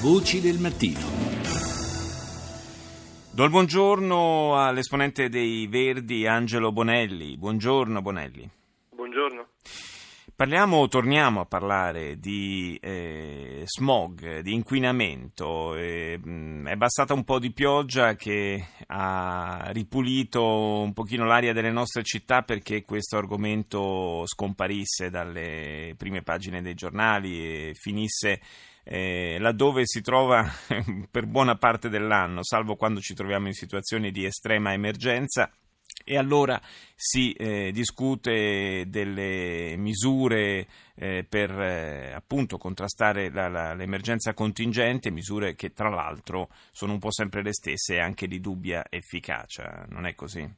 Voci del mattino. Do il buongiorno all'esponente dei Verdi Angelo Bonelli. Buongiorno Bonelli. Buongiorno. Parliamo, torniamo a parlare di eh, smog, di inquinamento. Eh, è bastata un po' di pioggia che ha ripulito un pochino l'aria delle nostre città perché questo argomento scomparisse dalle prime pagine dei giornali e finisse eh, laddove si trova per buona parte dell'anno, salvo quando ci troviamo in situazioni di estrema emergenza. E allora si eh, discute delle misure eh, per eh, appunto contrastare la, la, l'emergenza contingente, misure che tra l'altro sono un po' sempre le stesse e anche di dubbia efficacia, non è così?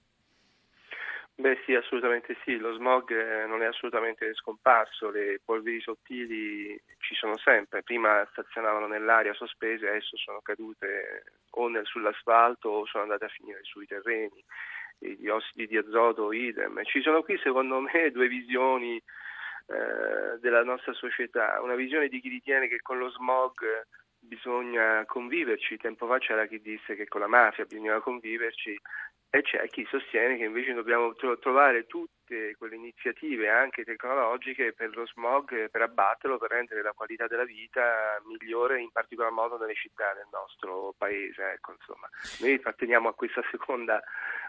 Beh sì, assolutamente sì, lo smog eh, non è assolutamente scomparso, le polveri sottili ci sono sempre, prima stazionavano nell'aria sospese, adesso sono cadute o nel, sull'asfalto o sono andate a finire sui terreni, gli ossidi di azoto idem. Ci sono qui secondo me due visioni eh, della nostra società, una visione di chi ritiene che con lo smog bisogna conviverci, tempo fa c'era chi disse che con la mafia bisognava conviverci e c'è chi sostiene che invece dobbiamo tro- trovare tutte quelle iniziative anche tecnologiche per lo smog, per abbatterlo, per rendere la qualità della vita migliore, in particolar modo nelle città del nostro paese. Ecco, Noi apparteniamo a questa seconda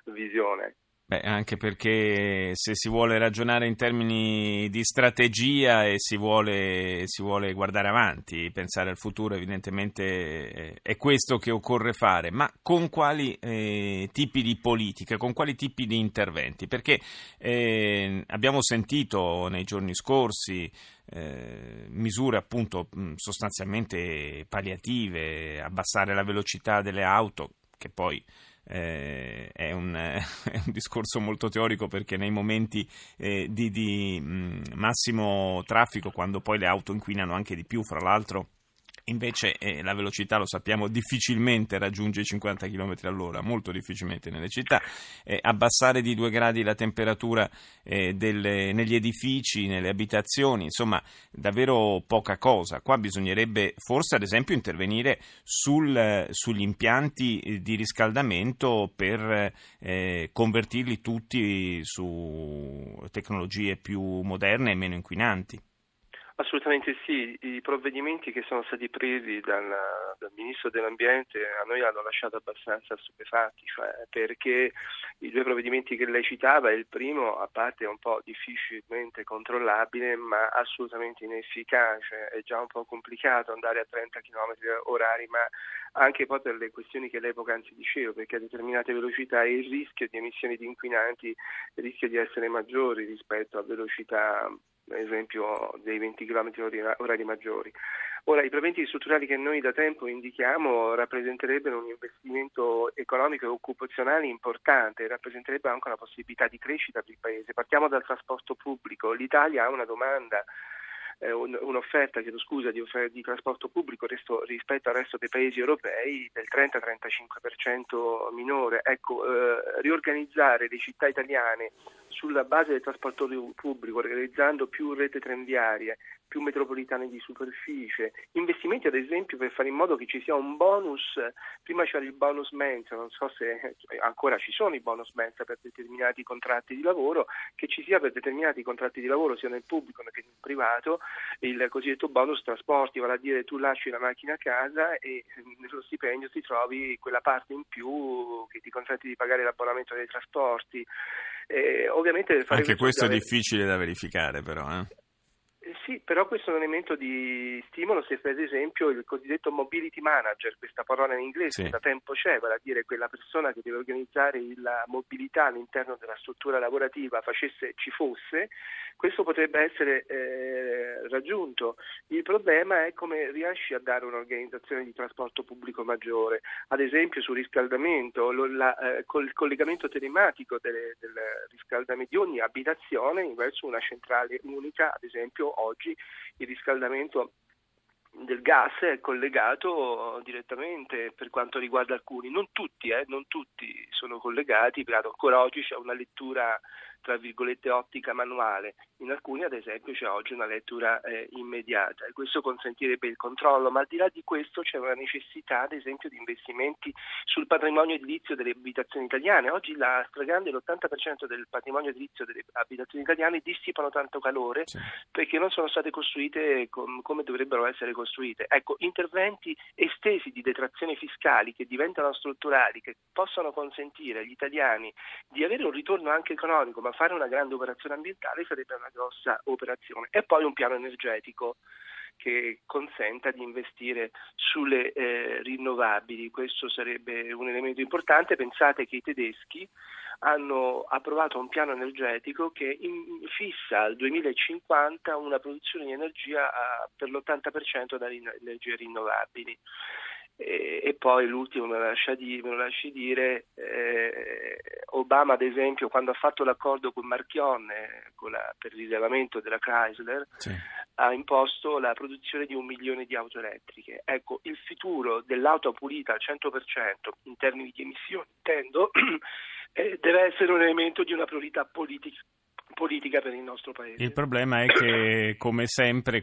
visione. Beh, anche perché se si vuole ragionare in termini di strategia e si vuole, si vuole guardare avanti, pensare al futuro, evidentemente eh, è questo che occorre fare. Ma con quali eh, tipi di politiche, con quali tipi di interventi? Perché eh, abbiamo sentito nei giorni scorsi eh, misure appunto sostanzialmente palliative, abbassare la velocità delle auto, che poi eh, è, un, è, un, discorso molto teorico perché nei momenti eh, di, di mh, massimo traffico, quando poi le auto inquinano anche di più, fra l'altro Invece eh, la velocità, lo sappiamo, difficilmente raggiunge i 50 km all'ora, molto difficilmente nelle città. Eh, abbassare di due gradi la temperatura eh, delle, negli edifici, nelle abitazioni, insomma, davvero poca cosa. Qua bisognerebbe forse, ad esempio, intervenire sul, sugli impianti di riscaldamento per eh, convertirli tutti su tecnologie più moderne e meno inquinanti. Assolutamente sì, i provvedimenti che sono stati presi dal, dal, Ministro dell'Ambiente a noi hanno lasciato abbastanza stupefatti, cioè perché i due provvedimenti che lei citava, il primo a parte un po' difficilmente controllabile ma assolutamente inefficace, è già un po' complicato andare a 30 km orari, ma anche poi per le questioni che lei poc'anzi diceva, perché a determinate velocità il rischio di emissioni di inquinanti rischia di essere maggiore rispetto a velocità ad esempio dei 20 km orari maggiori. Ora, i proventi strutturali che noi da tempo indichiamo rappresenterebbero un investimento economico e occupazionale importante, rappresenterebbero anche una possibilità di crescita per il Paese. Partiamo dal trasporto pubblico. L'Italia ha una domanda eh, un'offerta scusa, di, di, trasporto pubblico resto, rispetto al resto dei paesi europei del 30-35% minore. Ecco, eh, riorganizzare le città italiane sulla base del trasporto pubblico, realizzando più rete tranviarie, più metropolitane di superficie, investimenti ad esempio per fare in modo che ci sia un bonus, prima c'era il bonus mensa, non so se ancora ci sono i bonus mensa per determinati contratti di lavoro, che ci sia per determinati contratti di lavoro sia nel pubblico che nel privato il cosiddetto bonus trasporti, vale a dire tu lasci la macchina a casa e nello stipendio ti trovi quella parte in più che ti consente di pagare l'abbonamento dei trasporti. Eh, ovviamente Anche questo è difficile da verificare però. Eh? Sì, però questo è un elemento di stimolo se per esempio il cosiddetto mobility manager, questa parola in inglese sì. da tempo c'è, vale a dire quella persona che deve organizzare la mobilità all'interno della struttura lavorativa facesse, ci fosse, questo potrebbe essere eh, raggiunto. Il problema è come riesci a dare un'organizzazione di trasporto pubblico maggiore, ad esempio sul riscaldamento, lo, la, eh, col collegamento telematico delle, del riscaldamento di ogni abitazione verso una centrale unica, ad esempio oggi il riscaldamento del gas è collegato direttamente per quanto riguarda alcuni, non tutti, eh, non tutti sono collegati, perché ancora oggi c'è una lettura tra virgolette ottica manuale, in alcuni ad esempio c'è oggi una lettura eh, immediata e questo consentirebbe il controllo, ma al di là di questo c'è una necessità ad esempio di investimenti sul patrimonio edilizio delle abitazioni italiane. Oggi la stragrande, l'80% del patrimonio edilizio delle abitazioni italiane dissipano tanto calore sì. perché non sono state costruite com- come dovrebbero essere costruite. Ecco, interventi estesi di detrazioni fiscali che diventano strutturali, che possano consentire agli italiani di avere un ritorno anche economico, ma fare una grande operazione ambientale sarebbe una grossa operazione. E poi un piano energetico che consenta di investire sulle eh, rinnovabili. Questo sarebbe un elemento importante. Pensate che i tedeschi hanno approvato un piano energetico che in, fissa al 2050 una produzione di energia a, per l'80% da energie rinnovabili. E, e, poi l'ultimo me lo lasci dire, me lo lasci dire eh, Obama ad esempio quando ha fatto l'accordo con Marchionne con la, per il rilevamento della Chrysler sì. ha imposto la produzione di un milione di auto elettriche. Ecco, il futuro dell'auto pulita al 100% in termini di emissioni, intendo, eh, deve essere un elemento di una priorità politica politica per il nostro paese. Il problema è che, come sempre,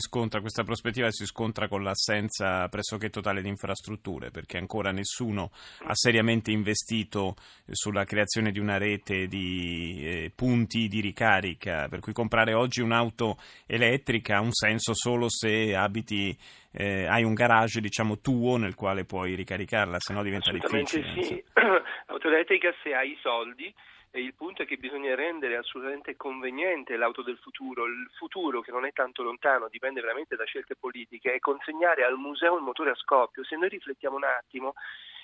scontra, questa prospettiva si scontra con l'assenza pressoché totale di infrastrutture, perché ancora nessuno ha seriamente investito sulla creazione di una rete di eh, punti di ricarica, per cui comprare oggi un'auto elettrica ha un senso solo se abiti eh, hai un garage diciamo tuo nel quale puoi ricaricarla, se no diventa difficile. Sì. L'auto elettrica se hai i soldi e il punto è che bisogna rendere assolutamente conveniente l'auto del futuro, il futuro che non è tanto lontano, dipende veramente da scelte politiche, e consegnare al museo il motore a scoppio. Se noi riflettiamo un attimo,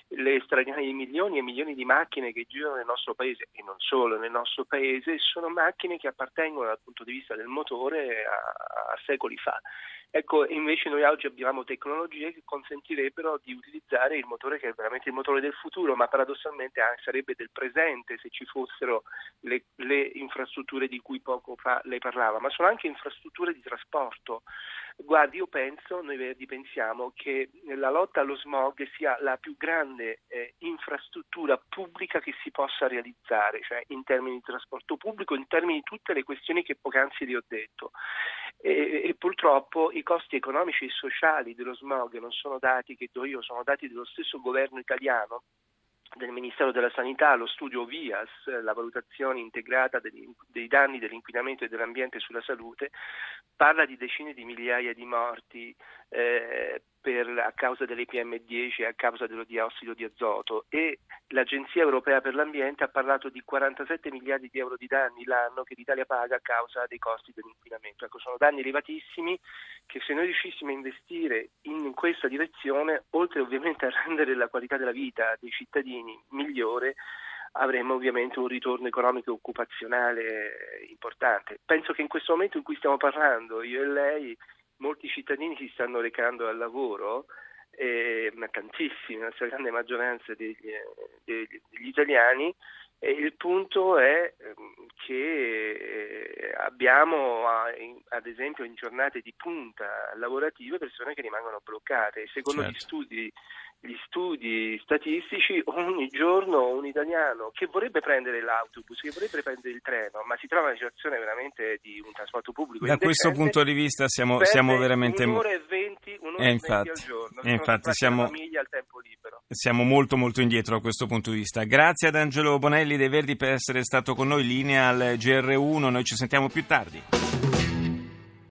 le straniere milioni e milioni di macchine che girano nel nostro paese e non solo nel nostro paese sono macchine che appartengono dal punto di vista del motore a, a secoli fa Ecco, invece noi oggi abbiamo tecnologie che consentirebbero di utilizzare il motore che è veramente il motore del futuro, ma paradossalmente sarebbe del presente se ci fossero le, le infrastrutture di cui poco fa lei parlava, ma sono anche infrastrutture di trasporto. Guardi, io penso, noi Verdi pensiamo che la lotta allo smog sia la più grande eh, infrastruttura pubblica che si possa realizzare, cioè in termini di trasporto pubblico, in termini di tutte le questioni che poc'anzi le ho detto. E, e purtroppo i costi economici e sociali dello smog non sono dati che do io, sono dati dello stesso governo italiano del Ministero della Sanità, lo studio VIAS, la valutazione integrata dei, dei danni dell'inquinamento e dell'ambiente sulla salute, parla di decine di migliaia di morti eh, per, a causa delle PM10 e a causa dello diossido di azoto e l'Agenzia Europea per l'Ambiente ha parlato di 47 miliardi di euro di danni l'anno che l'Italia paga a causa dei costi dell'inquinamento. Ecco, sono danni elevatissimi che se noi riuscissimo a investire in questa direzione, oltre ovviamente a rendere la qualità della vita dei cittadini migliore, avremo ovviamente un ritorno economico e occupazionale importante. Penso che in questo momento in cui stiamo parlando, io e lei, molti cittadini si stanno recando al lavoro, eh, ma tantissimi, la stragrande maggioranza degli, degli, degli italiani, e il punto è ehm, che eh, abbiamo ad esempio in giornate di punta lavorative persone che rimangono bloccate. Secondo certo. gli studi gli studi statistici, ogni giorno un italiano che vorrebbe prendere l'autobus, che vorrebbe prendere il treno, ma si trova in una situazione veramente di un trasporto pubblico. Da questo punto di vista siamo, siamo veramente... Un'ora e venti, un'ora eh, infatti, al giorno. Eh, infatti siamo... Siamo molto molto indietro da questo punto di vista. Grazie ad Angelo Bonelli dei Verdi per essere stato con noi, linea al GR1, noi ci sentiamo più tardi.